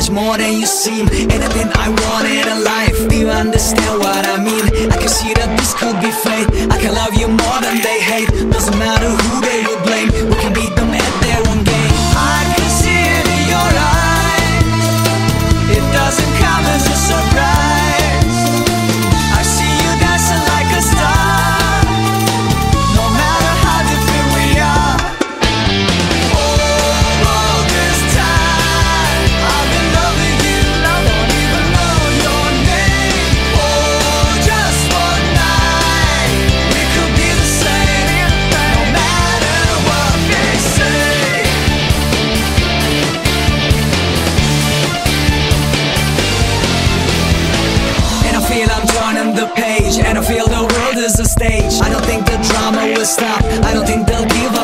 much more than you seem. Anything I wanted in a life. Do you understand what I mean? I can see that this could be fate. I can love you more than they hate. Doesn't matter who they the page And I feel the world is a stage. I don't think the drama will stop. I don't think they'll give up